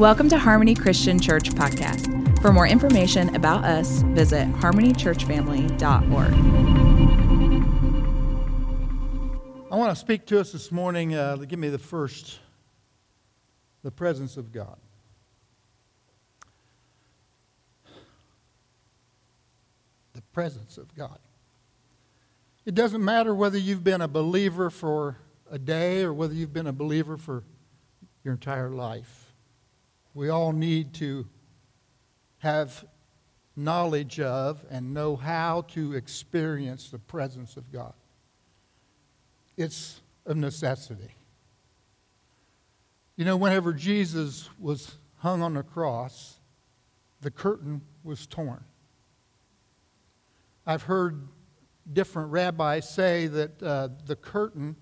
Welcome to Harmony Christian Church Podcast. For more information about us, visit harmonychurchfamily.org. I want to speak to us this morning. Uh, give me the first the presence of God. The presence of God. It doesn't matter whether you've been a believer for a day or whether you've been a believer for your entire life. We all need to have knowledge of and know how to experience the presence of God. It's a necessity. You know, whenever Jesus was hung on the cross, the curtain was torn. I've heard different rabbis say that uh, the curtain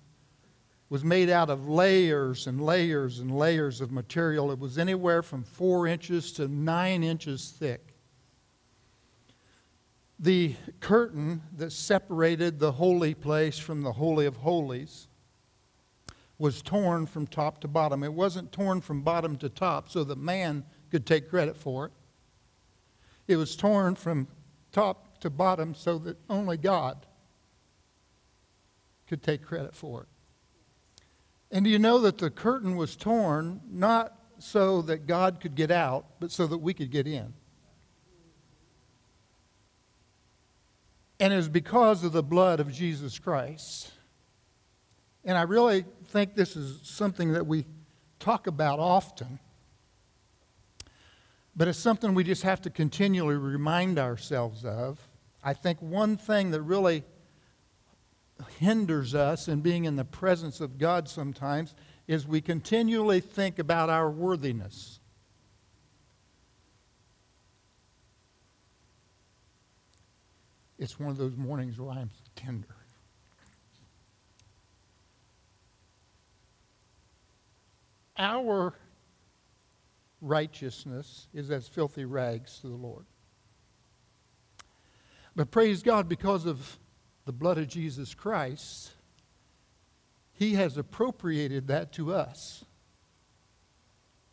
was made out of layers and layers and layers of material. It was anywhere from four inches to nine inches thick. The curtain that separated the holy place from the Holy of Holies was torn from top to bottom. It wasn't torn from bottom to top so that man could take credit for it. It was torn from top to bottom so that only God could take credit for it. And do you know that the curtain was torn not so that God could get out, but so that we could get in? And it was because of the blood of Jesus Christ. And I really think this is something that we talk about often. But it's something we just have to continually remind ourselves of. I think one thing that really hinders us in being in the presence of God sometimes is we continually think about our worthiness. It's one of those mornings where I'm tender. Our righteousness is as filthy rags to the Lord. But praise God, because of the blood of Jesus Christ, He has appropriated that to us.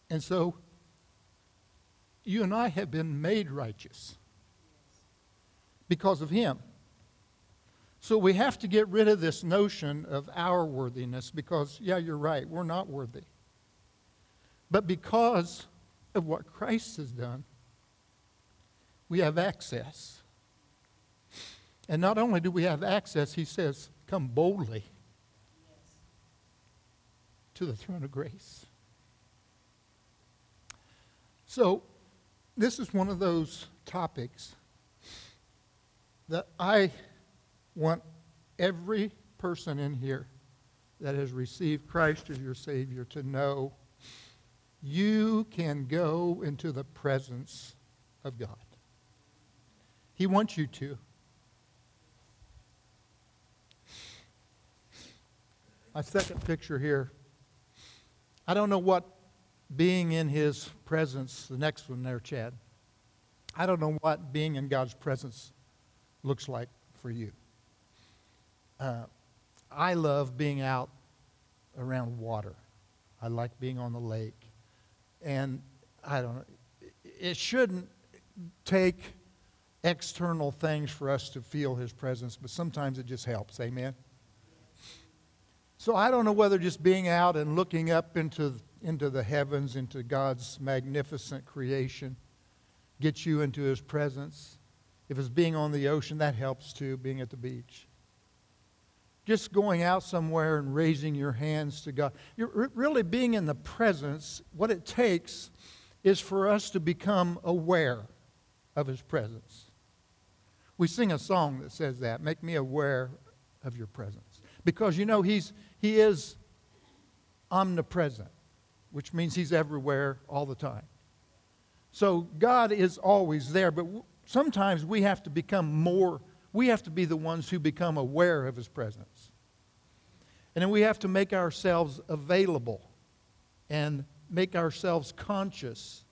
And so, you and I have been made righteous because of Him. So we have to get rid of this notion of our worthiness because, yeah, you're right, we're not worthy. But because of what Christ has done, we have access. And not only do we have access, he says, come boldly to the throne of grace. So, this is one of those topics that I want every person in here that has received Christ as your Savior to know you can go into the presence of God. He wants you to. My second picture here. I don't know what being in His presence, the next one there, Chad. I don't know what being in God's presence looks like for you. Uh, I love being out around water. I like being on the lake. And I don't know, it shouldn't take external things for us to feel his presence, but sometimes it just helps. Amen? So I don't know whether just being out and looking up into, into the heavens, into God's magnificent creation, gets you into his presence. If it's being on the ocean, that helps too, being at the beach just going out somewhere and raising your hands to God. You're really being in the presence, what it takes is for us to become aware of His presence. We sing a song that says that make me aware of your presence. Because you know, he's, He is omnipresent, which means He's everywhere all the time. So God is always there, but sometimes we have to become more we have to be the ones who become aware of his presence. And then we have to make ourselves available and make ourselves conscious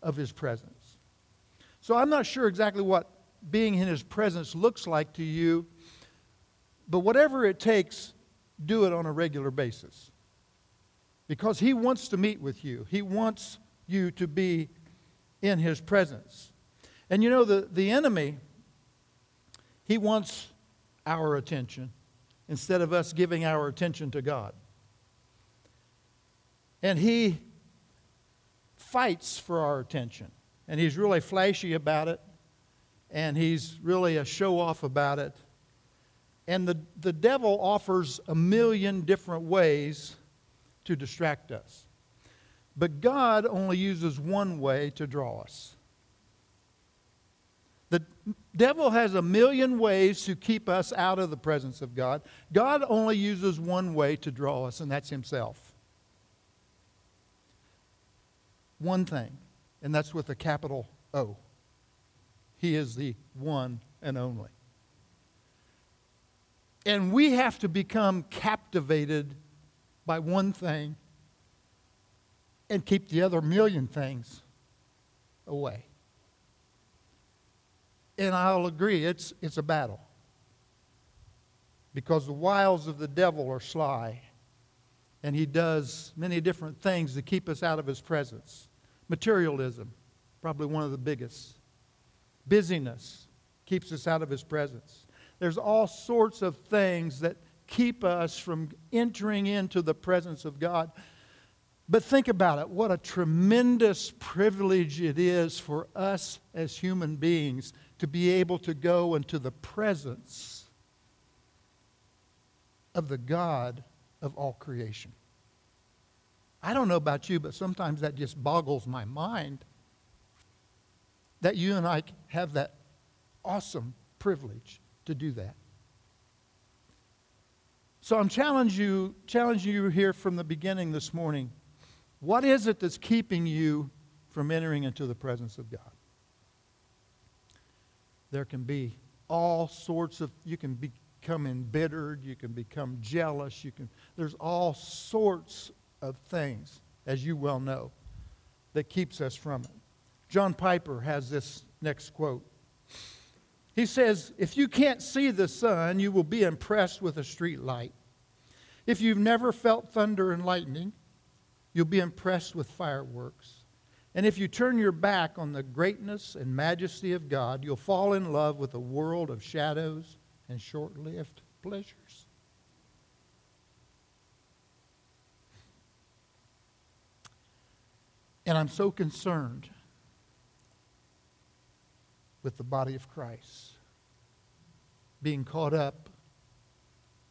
of his presence. So I'm not sure exactly what being in his presence looks like to you, but whatever it takes, do it on a regular basis. Because he wants to meet with you. He wants you to be in his presence. And you know, the, the enemy, he wants our attention instead of us giving our attention to God. And he fights for our attention. And he's really flashy about it. And he's really a show off about it. And the, the devil offers a million different ways to distract us. But God only uses one way to draw us. The devil has a million ways to keep us out of the presence of God. God only uses one way to draw us, and that's Himself. One thing, and that's with a capital O. He is the one and only. And we have to become captivated by one thing and keep the other million things away. And I'll agree, it's, it's a battle. Because the wiles of the devil are sly, and he does many different things to keep us out of his presence. Materialism, probably one of the biggest. Busyness keeps us out of his presence. There's all sorts of things that keep us from entering into the presence of God. But think about it what a tremendous privilege it is for us as human beings to be able to go into the presence of the God of all creation. I don't know about you, but sometimes that just boggles my mind that you and I have that awesome privilege to do that. So I'm challenging you, challenging you here from the beginning this morning. What is it that's keeping you from entering into the presence of God? There can be all sorts of, you can become embittered, you can become jealous, you can, there's all sorts of things, as you well know, that keeps us from it. John Piper has this next quote. He says, If you can't see the sun, you will be impressed with a street light. If you've never felt thunder and lightning, you'll be impressed with fireworks. And if you turn your back on the greatness and majesty of God, you'll fall in love with a world of shadows and short lived pleasures. And I'm so concerned with the body of Christ, being caught up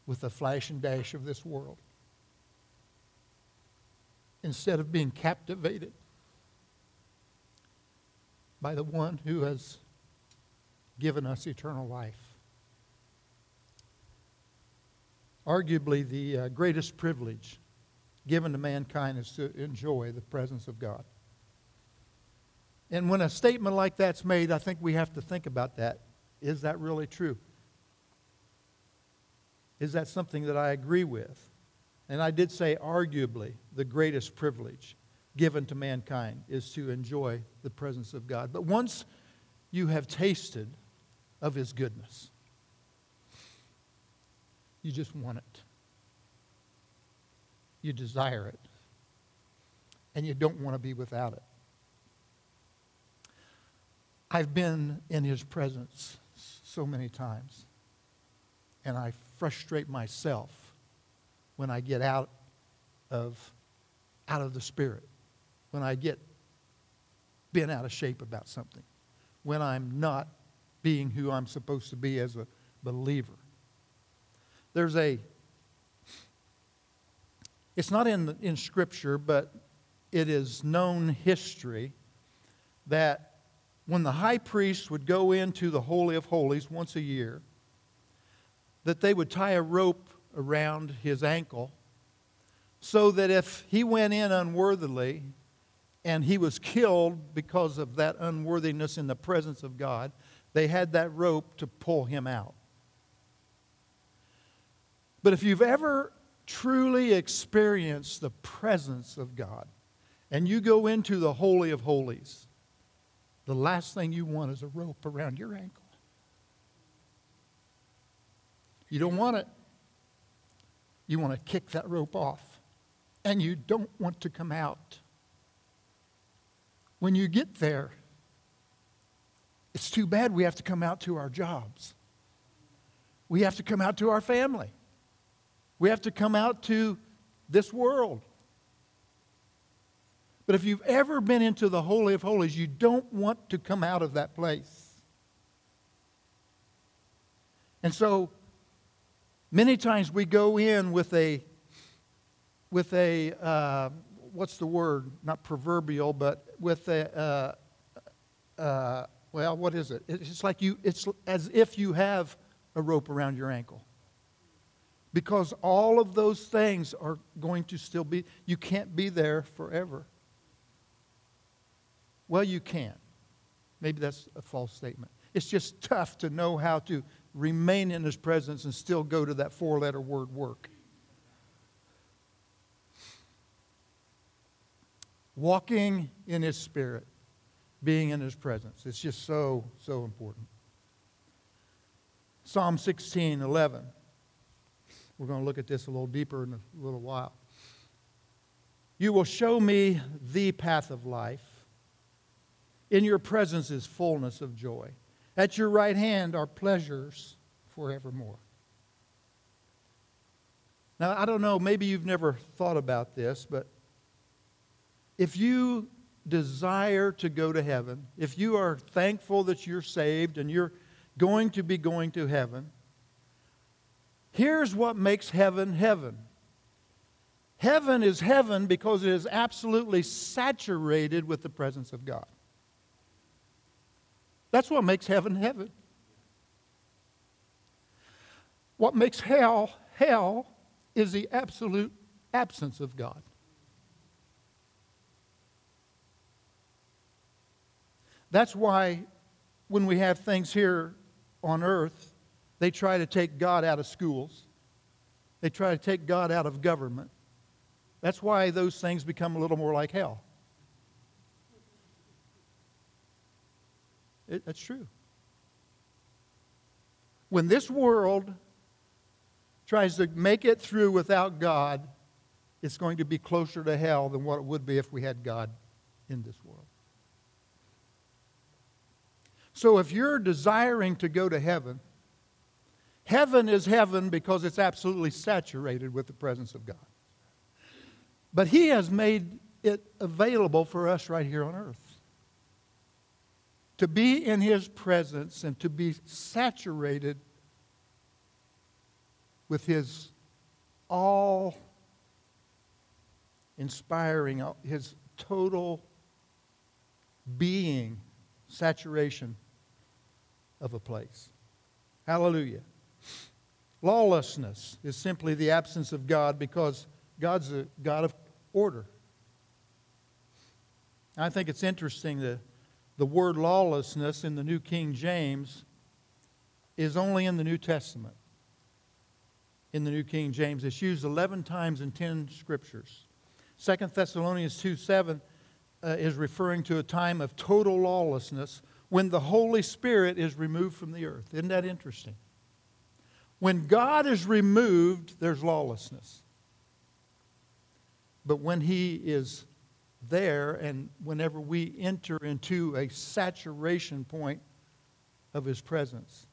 with the flash and dash of this world instead of being captivated by the one who has given us eternal life. Arguably, the uh, greatest privilege given to mankind is to enjoy the presence of God. And when a statement like that's made, I think we have to think about that. Is that really true? Is that something that I agree with? And I did say, arguably, the greatest privilege given to mankind is to enjoy the presence of God. But once you have tasted of His goodness, you just want it. You desire it. And you don't want to be without it. I've been in his presence so many times, and I frustrate myself when I get out of, out of the spirit, when I get bent out of shape about something, when I'm not being who I'm supposed to be as a believer. There's a, it's not in, in Scripture, but it is known history that when the high priest would go into the Holy of Holies once a year, that they would tie a rope around his ankle so that if he went in unworthily and he was killed because of that unworthiness in the presence of God, they had that rope to pull him out. But if you've ever truly experienced the presence of God and you go into the Holy of Holies, the last thing you want is a rope around your ankle. You don't want it. You want to kick that rope off. And you don't want to come out. when you get there, it's too bad we have to come out to our jobs. We have to come out to our family. We have to come out to this world. But if you've ever been into the Holy of Holies, you don't want to come out of that place. And so many times we go in with a, with a uh, what's the word? Not proverbial, but with a, uh, uh, well, what is it? It's like you, it's as if you have a rope around your ankle. Because all of those things are going to still be, you can't be there forever. Well, you can. Maybe that's a false statement. It's just tough to know how to remain in His presence and still go to that four letter word work. Walking in His Spirit, being in His presence. It's just so, so important. Psalm 16 11. We're going to look at this a little deeper in a little while. You will show me the path of life. In your presence is fullness of joy. At your right hand are pleasures forevermore. Now, I don't know, maybe you've never thought about this, but if you desire to go to heaven, if you are thankful that you're saved and you're going to be going to heaven, here's what makes heaven heaven. Heaven is heaven because it is absolutely saturated with the presence of God. That's what makes heaven heaven. What makes hell hell is the absolute absence of God. That's why when we have things here on earth, they try to take God out of schools. They try to take God out of government. That's why those things become a little more like hell. It, that's true. When this world tries to make it through without God, it's going to be closer to hell than what it would be if we had God in this world. So if you're desiring to go to heaven, heaven is heaven because it's absolutely saturated with the presence of God. But He has made it available for us right here on earth to be in His presence and to be saturated with His all inspiring, uh, His total being, saturation of a place. Hallelujah. Lawlessness is simply the absence of God because God's a God of order. I think it's interesting that the word lawlessness in the New King James is only in the New Testament. In the New King James, it's used 11 times in 10 scriptures. 2 Thessalonians 2 7 uh, is referring to a time of total lawlessness when the Holy Spirit is removed from the earth. Isn't that interesting? When God is removed, there's lawlessness. But when He is there, and whenever we enter into a saturation point of His presence,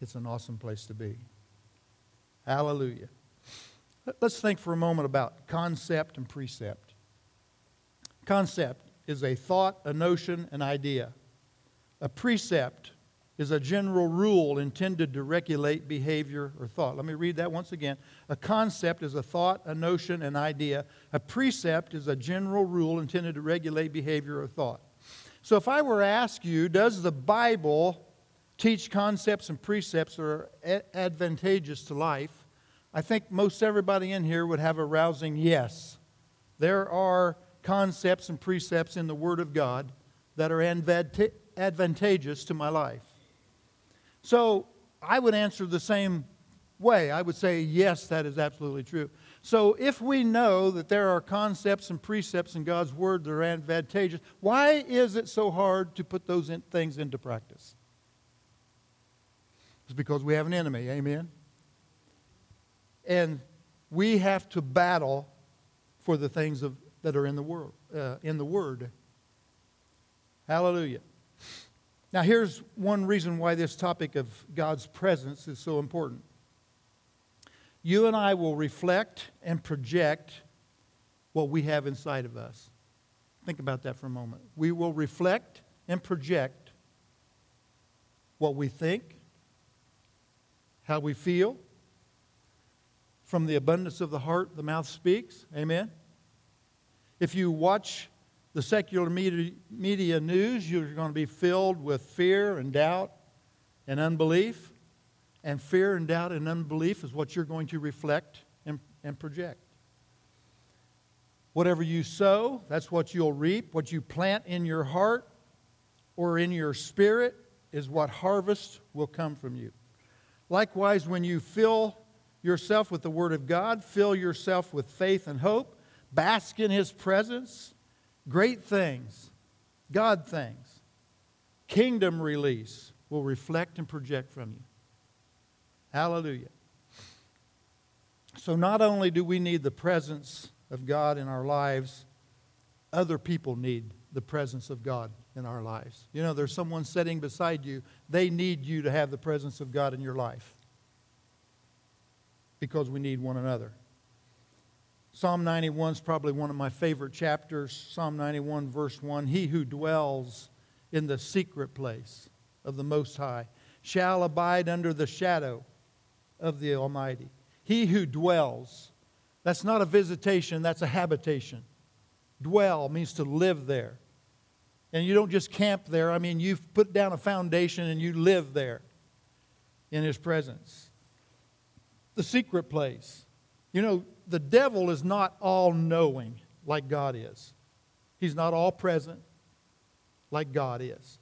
it's an awesome place to be. Hallelujah. Let's think for a moment about concept and precept. Concept is a thought, a notion, an idea. A precept is a general rule intended to regulate behavior or thought. Let me read that once again. A concept is a thought, a notion, an idea. A precept is a general rule intended to regulate behavior or thought. So if I were to ask you, does the Bible teach concepts and precepts that are advantageous to life? I think most everybody in here would have a rousing yes. There are concepts and precepts in the Word of God that are advantageous to my life. So I would answer the same way. I would say, yes, that is absolutely true. So if we know that there are concepts and precepts in God's Word that are advantageous, why is it so hard to put those in, things into practice? It's because we have an enemy, amen? And we have to battle for the things of, that are in the, world, uh, in the Word. Hallelujah. Now, here's one reason why this topic of God's presence is so important. You and I will reflect and project what we have inside of us. Think about that for a moment. We will reflect and project what we think, how we feel. From the abundance of the heart, the mouth speaks. Amen. If you watch the secular media, news, you're going to be filled with fear and doubt and unbelief. And fear and doubt and unbelief is what you're going to reflect and, and project. Whatever you sow, that's what you'll reap. What you plant in your heart or in your spirit is what harvest will come from you. Likewise, when you fill yourself with the Word of God, fill yourself with faith and hope, bask in His presence, Great things, God things, kingdom release will reflect and project from you. Hallelujah. So, not only do we need the presence of God in our lives, other people need the presence of God in our lives. You know, there's someone sitting beside you, they need you to have the presence of God in your life because we need one another. Psalm 91 is probably one of my favorite chapters. Psalm 91, verse 1 He who dwells in the secret place of the Most High shall abide under the shadow of the Almighty. He who dwells, that's not a visitation, that's a habitation. Dwell means to live there. And you don't just camp there, I mean, you've put down a foundation and you live there in His presence. The secret place. You know, the devil is not all knowing like God is, he's not all present like God is.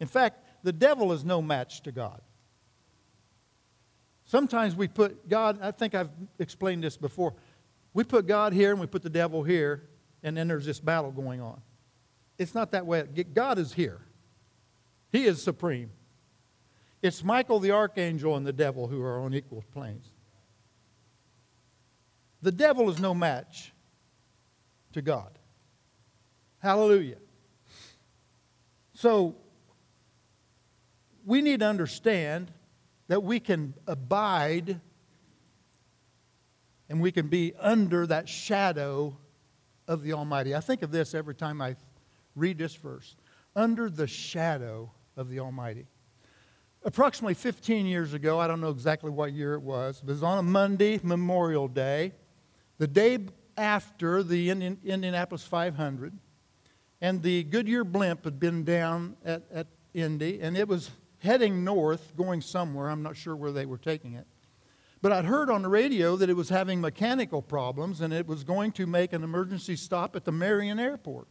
In fact, the devil is no match to God. Sometimes we put God, I think I've explained this before. We put God here and we put the devil here, and then there's this battle going on. It's not that way. God is here, He is supreme. It's Michael the archangel and the devil who are on equal planes. The devil is no match to God. Hallelujah. So, we need to understand that we can abide and we can be under that shadow of the Almighty. I think of this every time I read this verse under the shadow of the Almighty. Approximately 15 years ago, I don't know exactly what year it was, but it was on a Monday, Memorial Day. The day after the Indianapolis 500, and the Goodyear blimp had been down at, at Indy, and it was heading north, going somewhere. I'm not sure where they were taking it. But I'd heard on the radio that it was having mechanical problems and it was going to make an emergency stop at the Marion Airport.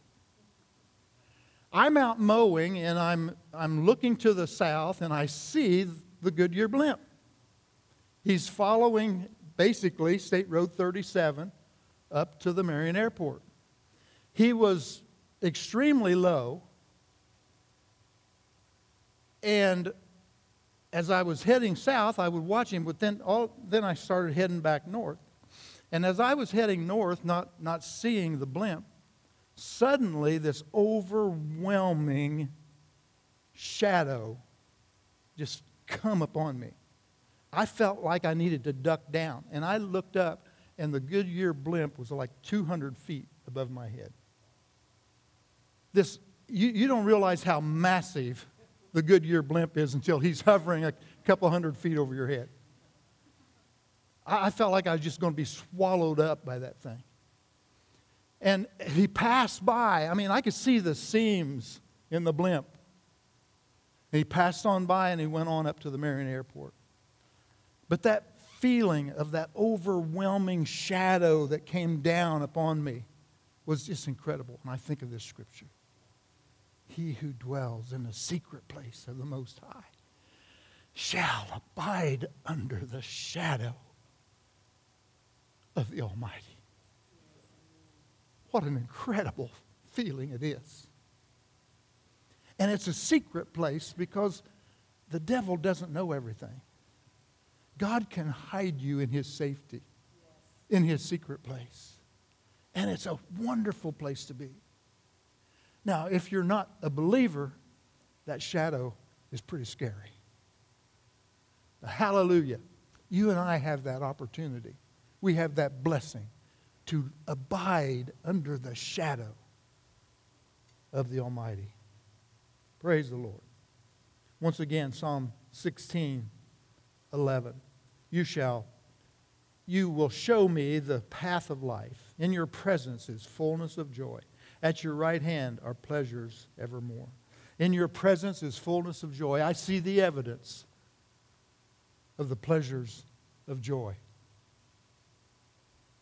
I'm out mowing and I'm, I'm looking to the south and I see the Goodyear blimp. He's following basically State Road 37 up to the Marion Airport. He was extremely low, and as I was heading south, I would watch him, but then, all, then I started heading back north. And as I was heading north, not, not seeing the blimp, suddenly this overwhelming shadow just come upon me. I felt like I needed to duck down. And I looked up, and the Goodyear blimp was like 200 feet above my head. This, you, you don't realize how massive the Goodyear blimp is until he's hovering a couple hundred feet over your head. I, I felt like I was just going to be swallowed up by that thing. And he passed by. I mean, I could see the seams in the blimp. And he passed on by and he went on up to the Marion Airport. But that feeling of that overwhelming shadow that came down upon me was just incredible. And I think of this scripture He who dwells in the secret place of the Most High shall abide under the shadow of the Almighty. What an incredible feeling it is. And it's a secret place because the devil doesn't know everything. God can hide you in His safety, in His secret place. And it's a wonderful place to be. Now, if you're not a believer, that shadow is pretty scary. But hallelujah. You and I have that opportunity. We have that blessing to abide under the shadow of the Almighty. Praise the Lord. Once again, Psalm 16, 11. You shall, you will show me the path of life. In your presence is fullness of joy. At your right hand are pleasures evermore. In your presence is fullness of joy. I see the evidence of the pleasures of joy.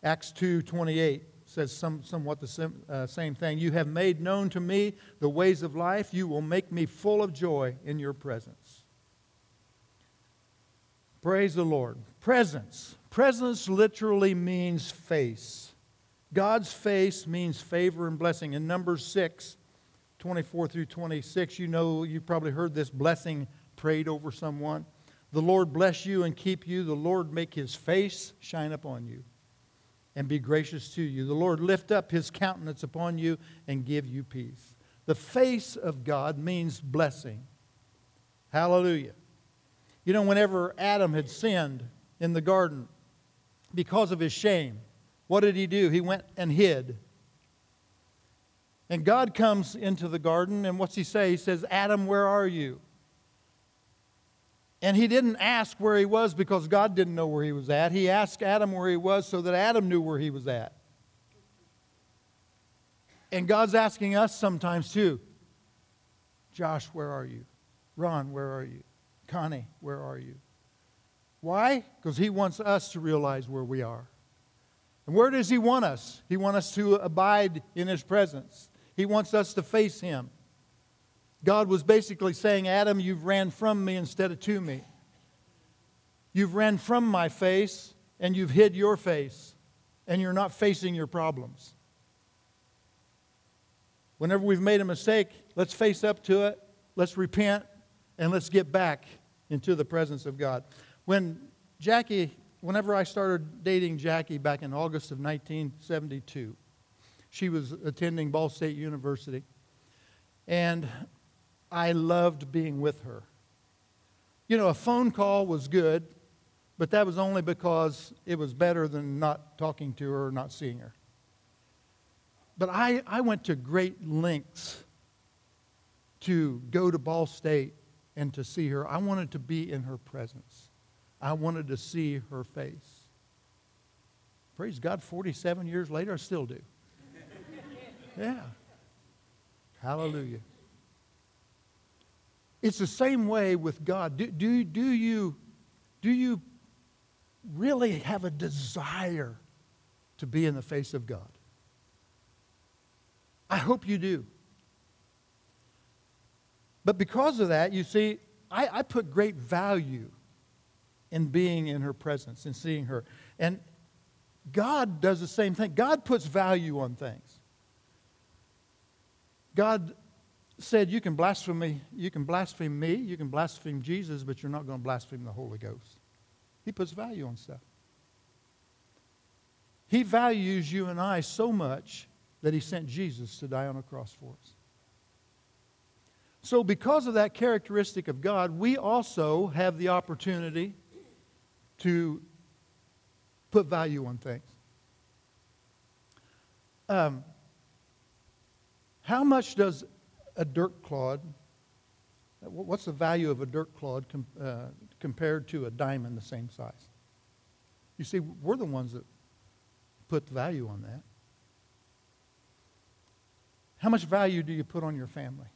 Acts 2:28 says some, somewhat the sim, uh, same thing. You have made known to me the ways of life. You will make me full of joy in your presence. Praise the Lord. Presence. Presence literally means face. God's face means favor and blessing. In Numbers 6, 24 through 26, you know, you probably heard this blessing prayed over someone. The Lord bless you and keep you. The Lord make his face shine upon you and be gracious to you. The Lord lift up his countenance upon you and give you peace. The face of God means blessing. Hallelujah. You know, whenever Adam had sinned in the garden because of his shame, what did he do? He went and hid. And God comes into the garden, and what's he say? He says, Adam, where are you? And he didn't ask where he was because God didn't know where he was at. He asked Adam where he was so that Adam knew where he was at. And God's asking us sometimes too Josh, where are you? Ron, where are you? Connie, where are you? Why? Because he wants us to realize where we are. And where does he want us? He wants us to abide in his presence. He wants us to face him. God was basically saying, Adam, you've ran from me instead of to me. You've ran from my face and you've hid your face, and you're not facing your problems. Whenever we've made a mistake, let's face up to it, let's repent, and let's get back into the presence of God. When Jackie, whenever I started dating Jackie back in August of 1972, she was attending Ball State University. And I loved being with her. You know, a phone call was good, but that was only because it was better than not talking to her or not seeing her. But I, I went to great lengths to go to Ball State and to see her. I wanted to be in her presence, I wanted to see her face. Praise God, 47 years later, I still do. yeah. Hallelujah. It's the same way with God. Do, do, do, you, do you really have a desire to be in the face of God? I hope you do. But because of that, you see, I, I put great value in being in her presence and seeing her. And God does the same thing. God puts value on things. God said, You can blaspheme me, you can blaspheme me, you can blaspheme Jesus, but you're not going to blaspheme the Holy Ghost. He puts value on stuff. He values you and I so much that he sent Jesus to die on a cross for us. So, because of that characteristic of God, we also have the opportunity to put value on things. Um, how much does a dirt clod, what's the value of a dirt clod com, uh, compared to a diamond the same size? You see, we're the ones that put value on that. How much value do you put on your family?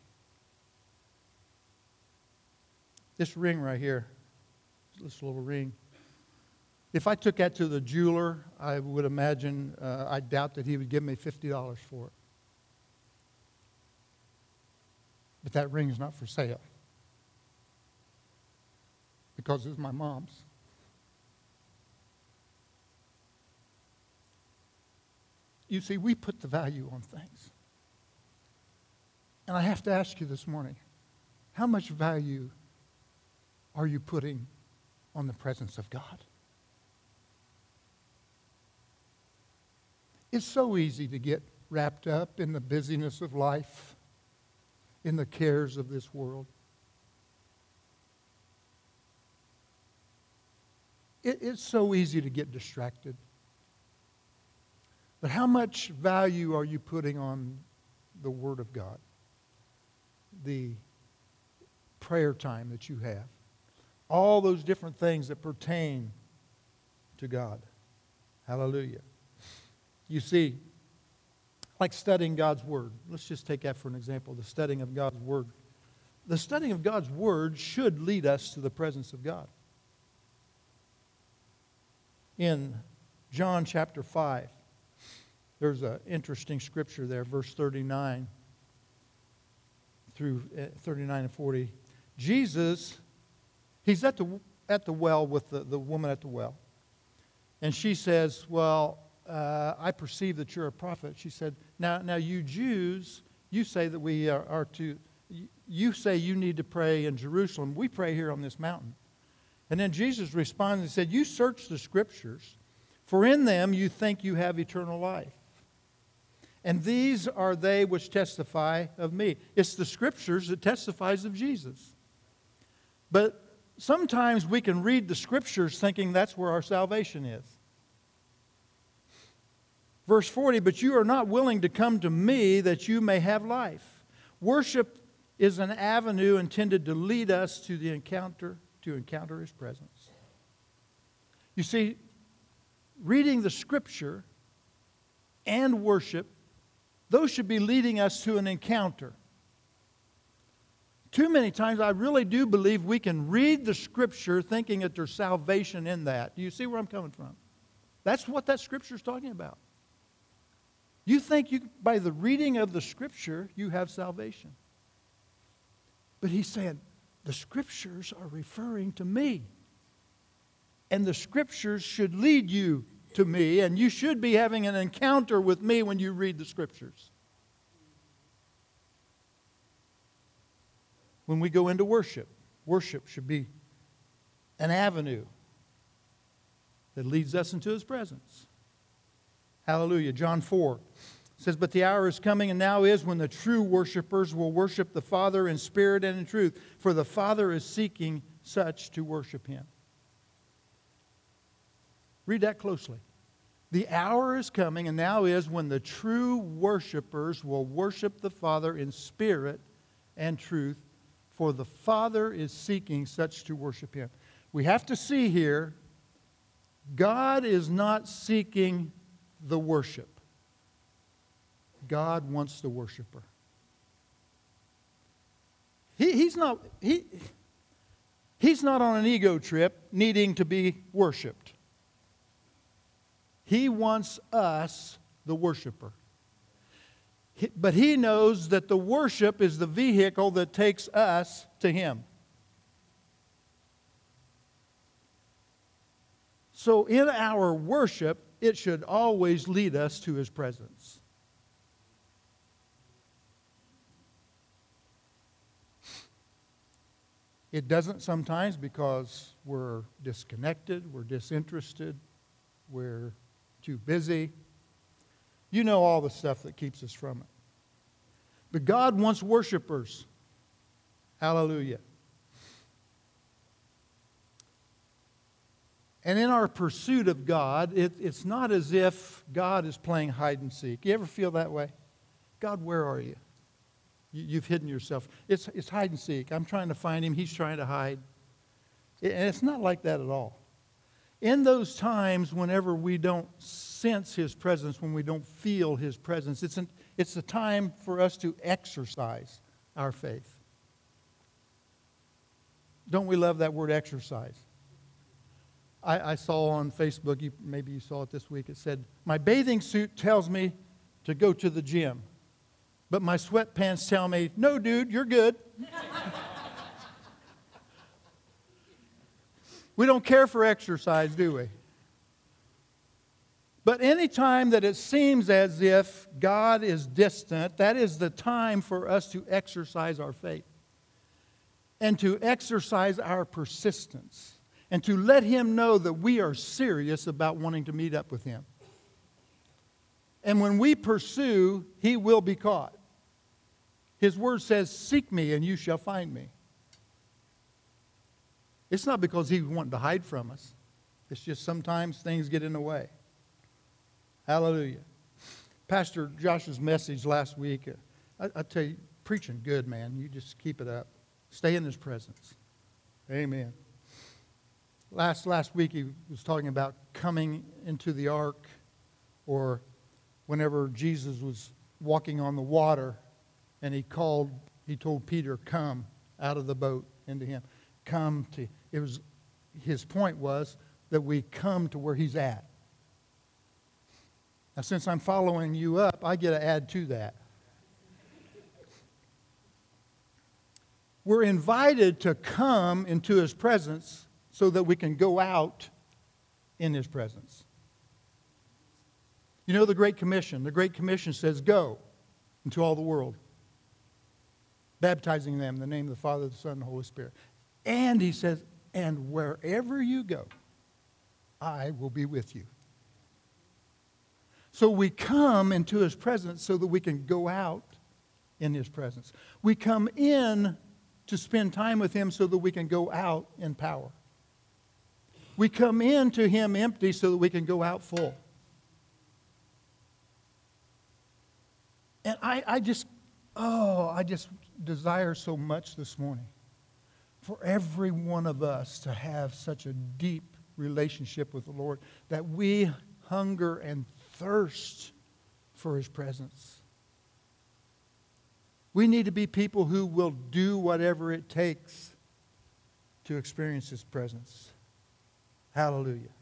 This ring right here, this little ring. If I took that to the jeweler, I would imagine, uh, I doubt that he would give me $50 for it. But that ring is not for sale because it's my mom's. You see, we put the value on things. And I have to ask you this morning how much value are you putting on the presence of God? It's so easy to get wrapped up in the busyness of life in the cares of this world. It, it's so easy to get distracted. But how much value are you putting on the Word of God? The prayer time that you have? All those different things that pertain to God. Hallelujah. You see, like studying God's Word. Let's just take that for an example the studying of God's Word. The studying of God's Word should lead us to the presence of God. In John chapter 5, there's an interesting scripture there, verse 39 through uh, 39 and 40. Jesus, he's at the, at the well with the, the woman at the well. And she says, Well, uh, I perceive that you're a prophet. She said, Now, now you Jews, you say that we are, are to, you say you need to pray in Jerusalem. We pray here on this mountain. And then Jesus responded and said, You search the scriptures, for in them you think you have eternal life. And these are they which testify of me. It's the scriptures that testifies of Jesus. But sometimes we can read the scriptures thinking that's where our salvation is. Verse 40, but you are not willing to come to me that you may have life. Worship is an avenue intended to lead us to the encounter, to encounter his presence. You see, reading the scripture and worship those should be leading us to an encounter. Too many times, I really do believe we can read the scripture thinking that there's salvation in that. Do you see where I'm coming from? That's what that scripture is talking about. You think you, by the reading of the scripture, you have salvation. But he's saying, the scriptures are referring to me. And the scriptures should lead you to me, and you should be having an encounter with me when you read the scriptures. When we go into worship, worship should be an avenue that leads us into his presence. Hallelujah. John 4 says, But the hour is coming and now is when the true worshipers will worship the Father in spirit and in truth, for the Father is seeking such to worship him. Read that closely. The hour is coming, and now is when the true worshipers will worship the Father in spirit and truth, for the Father is seeking such to worship him. We have to see here God is not seeking the worship, God wants the worshiper. He, he's, not, he, he's not on an ego trip needing to be worshiped. He wants us, the worshiper. But he knows that the worship is the vehicle that takes us to him. So, in our worship, it should always lead us to his presence. It doesn't sometimes because we're disconnected, we're disinterested, we're too busy. You know all the stuff that keeps us from it. But God wants worshipers. Hallelujah. And in our pursuit of God, it, it's not as if God is playing hide and seek. You ever feel that way? God, where are you? you have hidden yourself. It's, it's hide and seek. I'm trying to find him, he's trying to hide. And it's not like that at all in those times whenever we don't sense his presence, when we don't feel his presence, it's, an, it's a time for us to exercise our faith. Don't we love that word exercise? I, I saw on Facebook, you, maybe you saw it this week, it said, My bathing suit tells me to go to the gym, but my sweatpants tell me, No, dude, you're good. We don't care for exercise, do we? But any time that it seems as if God is distant, that is the time for us to exercise our faith and to exercise our persistence and to let Him know that we are serious about wanting to meet up with Him. And when we pursue, He will be caught. His word says, Seek me and you shall find me. It's not because He's wanting to hide from us, it's just sometimes things get in the way. Hallelujah. Pastor Josh's message last week, uh, I, I tell you, preaching good, man. You just keep it up. Stay in His presence. Amen. Last, last week, he was talking about coming into the ark, or whenever Jesus was walking on the water and he called, he told Peter, Come out of the boat into him. Come to, it was, his point was that we come to where he's at. Now, since I'm following you up, I get to add to that. We're invited to come into his presence so that we can go out in his presence. You know the Great Commission. The Great Commission says, Go into all the world, baptizing them in the name of the Father, the Son, and the Holy Spirit. And he says, And wherever you go, I will be with you. So we come into his presence so that we can go out in his presence. We come in to spend time with him so that we can go out in power. We come in to him empty so that we can go out full. And I, I just, oh, I just desire so much this morning for every one of us to have such a deep relationship with the Lord that we hunger and thirst for his presence. We need to be people who will do whatever it takes to experience his presence. Hallelujah.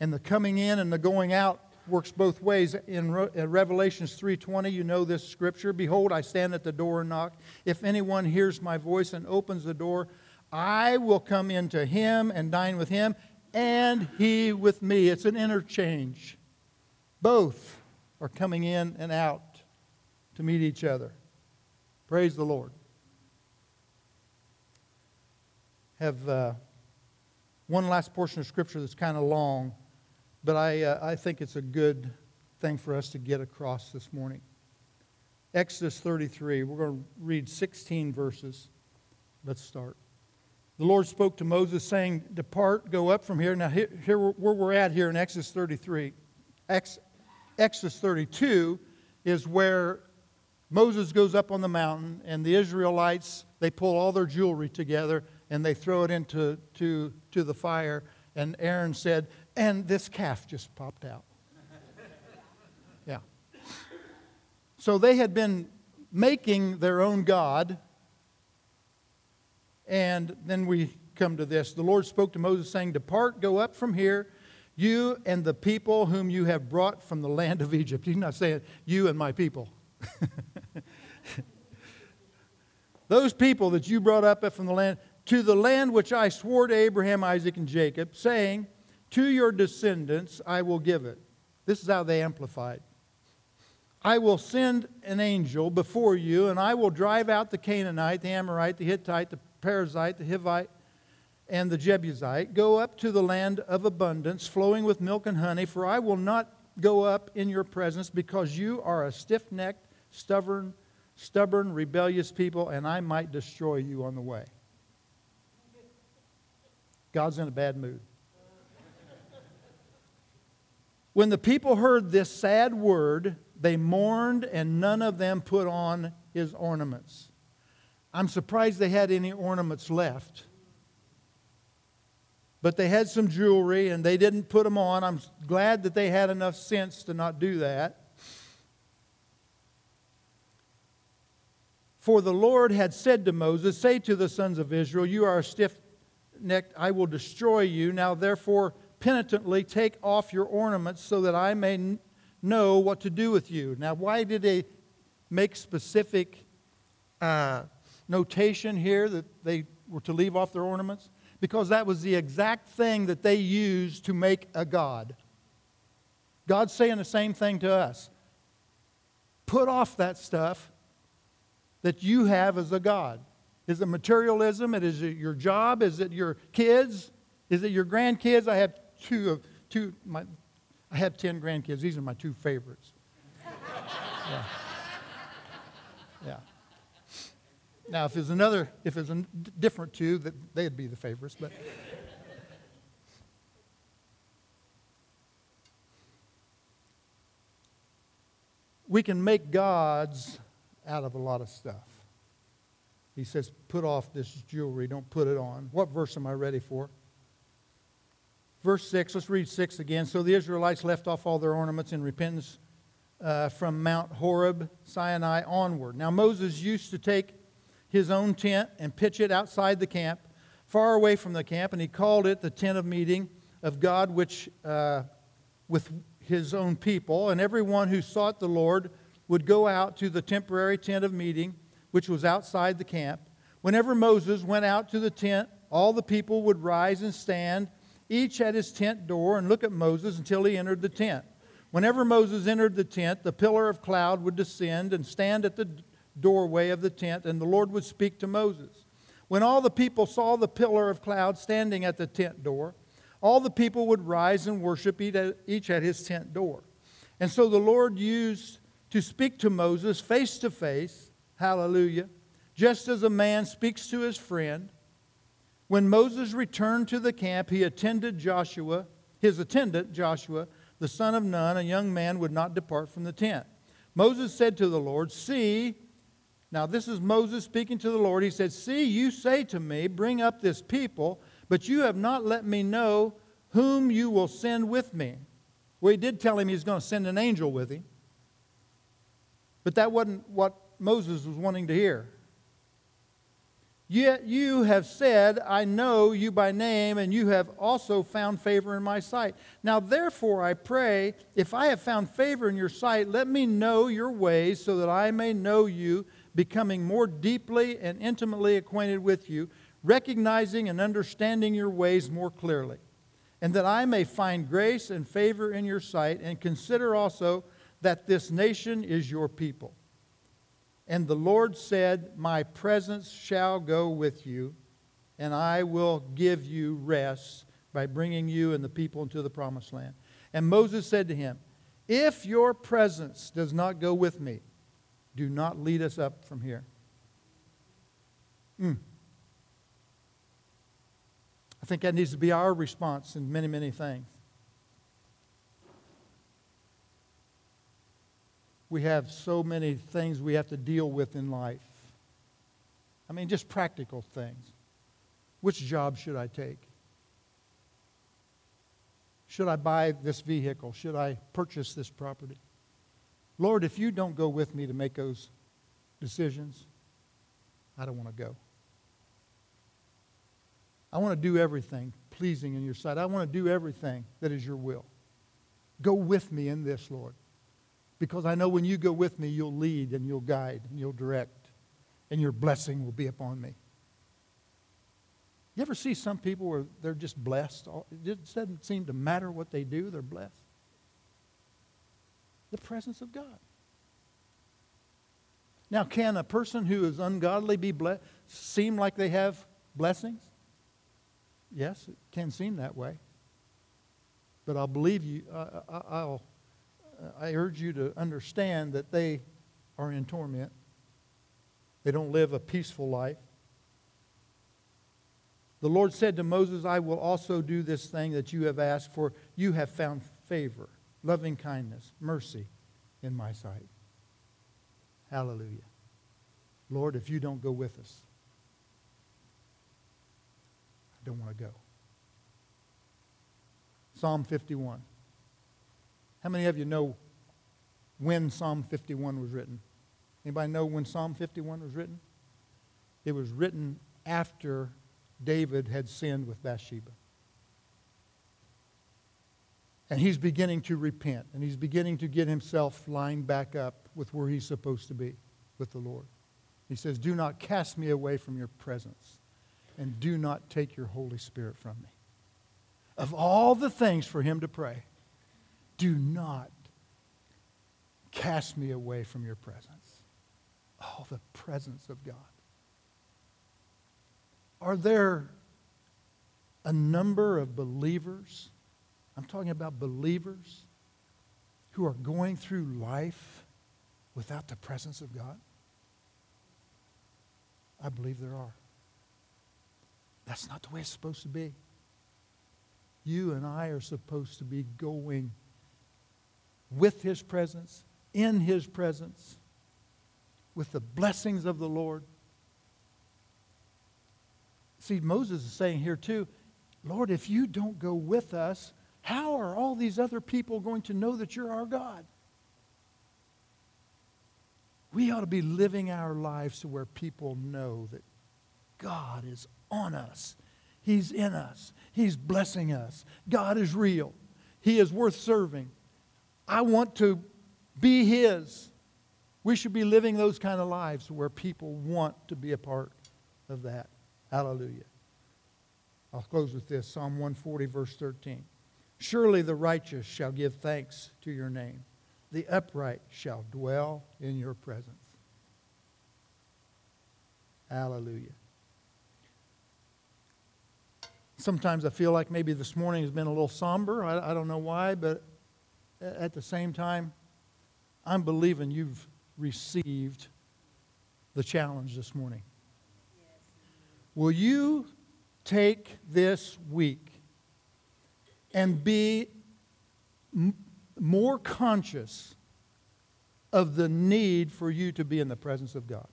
And the coming in and the going out works both ways. In Revelations 3:20, you know this scripture, behold, I stand at the door and knock. If anyone hears my voice and opens the door, I will come into him and dine with him and he with me. It's an interchange. Both are coming in and out to meet each other. Praise the Lord. Have uh, one last portion of scripture that's kind of long, but I, uh, I think it's a good thing for us to get across this morning. Exodus 33. We're going to read 16 verses. Let's start. The Lord spoke to Moses, saying, Depart, go up from here. Now, here, here where we're at here in Exodus 33, Ex, Exodus 32 is where Moses goes up on the mountain, and the Israelites, they pull all their jewelry together and they throw it into to, to the fire. And Aaron said, And this calf just popped out. yeah. So they had been making their own God and then we come to this. The Lord spoke to Moses, saying, Depart, go up from here, you and the people whom you have brought from the land of Egypt. He's not saying, You and my people. Those people that you brought up from the land, to the land which I swore to Abraham, Isaac, and Jacob, saying, To your descendants I will give it. This is how they amplified. I will send an angel before you, and I will drive out the Canaanite, the Amorite, the Hittite, the Perizzite, the Hivite, and the Jebusite. Go up to the land of abundance, flowing with milk and honey, for I will not go up in your presence, because you are a stiff necked, stubborn, stubborn, rebellious people, and I might destroy you on the way. God's in a bad mood. When the people heard this sad word, they mourned, and none of them put on his ornaments. I'm surprised they had any ornaments left. But they had some jewelry and they didn't put them on. I'm glad that they had enough sense to not do that. For the Lord had said to Moses, Say to the sons of Israel, You are stiff necked, I will destroy you. Now therefore, penitently take off your ornaments so that I may know what to do with you. Now, why did they make specific uh, notation here that they were to leave off their ornaments? Because that was the exact thing that they used to make a God. God's saying the same thing to us. Put off that stuff that you have as a God. Is it materialism? Is it your job? Is it your kids? Is it your grandkids? I have two of two. My, I have ten grandkids. These are my two favorites. Yeah. Yeah. Now, if it's another, if it's a different two, that they'd be the favorites. But we can make gods out of a lot of stuff. He says, put off this jewelry, don't put it on. What verse am I ready for? Verse 6, let's read 6 again. So the Israelites left off all their ornaments in repentance uh, from Mount Horeb, Sinai onward. Now Moses used to take his own tent and pitch it outside the camp, far away from the camp, and he called it the tent of meeting of God, which uh, with his own people. And everyone who sought the Lord would go out to the temporary tent of meeting, which was outside the camp. Whenever Moses went out to the tent, all the people would rise and stand, each at his tent door, and look at Moses until he entered the tent. Whenever Moses entered the tent, the pillar of cloud would descend and stand at the doorway of the tent, and the Lord would speak to Moses. When all the people saw the pillar of cloud standing at the tent door, all the people would rise and worship each at his tent door. And so the Lord used to speak to Moses face to face, hallelujah, just as a man speaks to his friend. When Moses returned to the camp, he attended Joshua, his attendant Joshua, the son of Nun, a young man, would not depart from the tent. Moses said to the Lord, See, now, this is Moses speaking to the Lord. He said, See, you say to me, Bring up this people, but you have not let me know whom you will send with me. Well, he did tell him he's going to send an angel with him, but that wasn't what Moses was wanting to hear. Yet you have said, I know you by name, and you have also found favor in my sight. Now, therefore, I pray, if I have found favor in your sight, let me know your ways so that I may know you becoming more deeply and intimately acquainted with you, recognizing and understanding your ways more clearly, and that I may find grace and favor in your sight, and consider also that this nation is your people. And the Lord said, My presence shall go with you, and I will give you rest by bringing you and the people into the promised land. And Moses said to him, If your presence does not go with me, do not lead us up from here. Mm. I think that needs to be our response in many, many things. We have so many things we have to deal with in life. I mean, just practical things. Which job should I take? Should I buy this vehicle? Should I purchase this property? Lord, if you don't go with me to make those decisions, I don't want to go. I want to do everything pleasing in your sight. I want to do everything that is your will. Go with me in this, Lord. Because I know when you go with me, you'll lead and you'll guide and you'll direct, and your blessing will be upon me. You ever see some people where they're just blessed? It doesn't seem to matter what they do, they're blessed the presence of God. Now, can a person who is ungodly be blessed, seem like they have blessings? Yes, it can seem that way. But I'll believe you, uh, I'll, I urge you to understand that they are in torment. They don't live a peaceful life. The Lord said to Moses, I will also do this thing that you have asked for. You have found favor loving kindness, mercy in my sight. Hallelujah. Lord, if you don't go with us, I don't want to go. Psalm 51. How many of you know when Psalm 51 was written? Anybody know when Psalm 51 was written? It was written after David had sinned with Bathsheba. And he's beginning to repent, and he's beginning to get himself lined back up with where he's supposed to be with the Lord. He says, Do not cast me away from your presence, and do not take your Holy Spirit from me. Of all the things for him to pray, do not cast me away from your presence. Oh, the presence of God. Are there a number of believers I'm talking about believers who are going through life without the presence of God. I believe there are. That's not the way it's supposed to be. You and I are supposed to be going with His presence, in His presence, with the blessings of the Lord. See, Moses is saying here too, Lord, if you don't go with us, how are all these other people going to know that you're our God? We ought to be living our lives to where people know that God is on us. He's in us. He's blessing us. God is real. He is worth serving. I want to be His. We should be living those kind of lives where people want to be a part of that. Hallelujah. I'll close with this Psalm 140, verse 13. Surely the righteous shall give thanks to your name, the upright shall dwell in your presence. Hallelujah. Sometimes I feel like maybe this morning has been a little somber. I, I don't know why, but at the same time, I'm believing you've received the challenge this morning. Will you take this week and be m- more conscious of the need for you to be in the presence of God?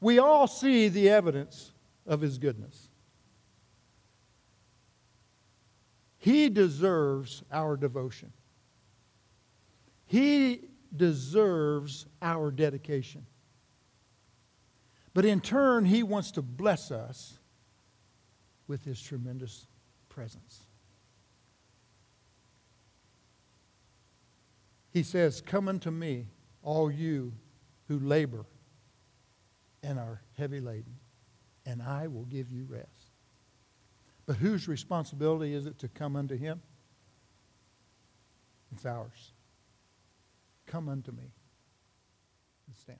We all see the evidence of His goodness. He deserves our devotion. He deserves our dedication. But in turn, He wants to bless us with His tremendous presence. He says, Come unto me, all you who labor and are heavy laden, and I will give you rest. But whose responsibility is it to come unto Him? It's ours. Come unto me. Let's stand.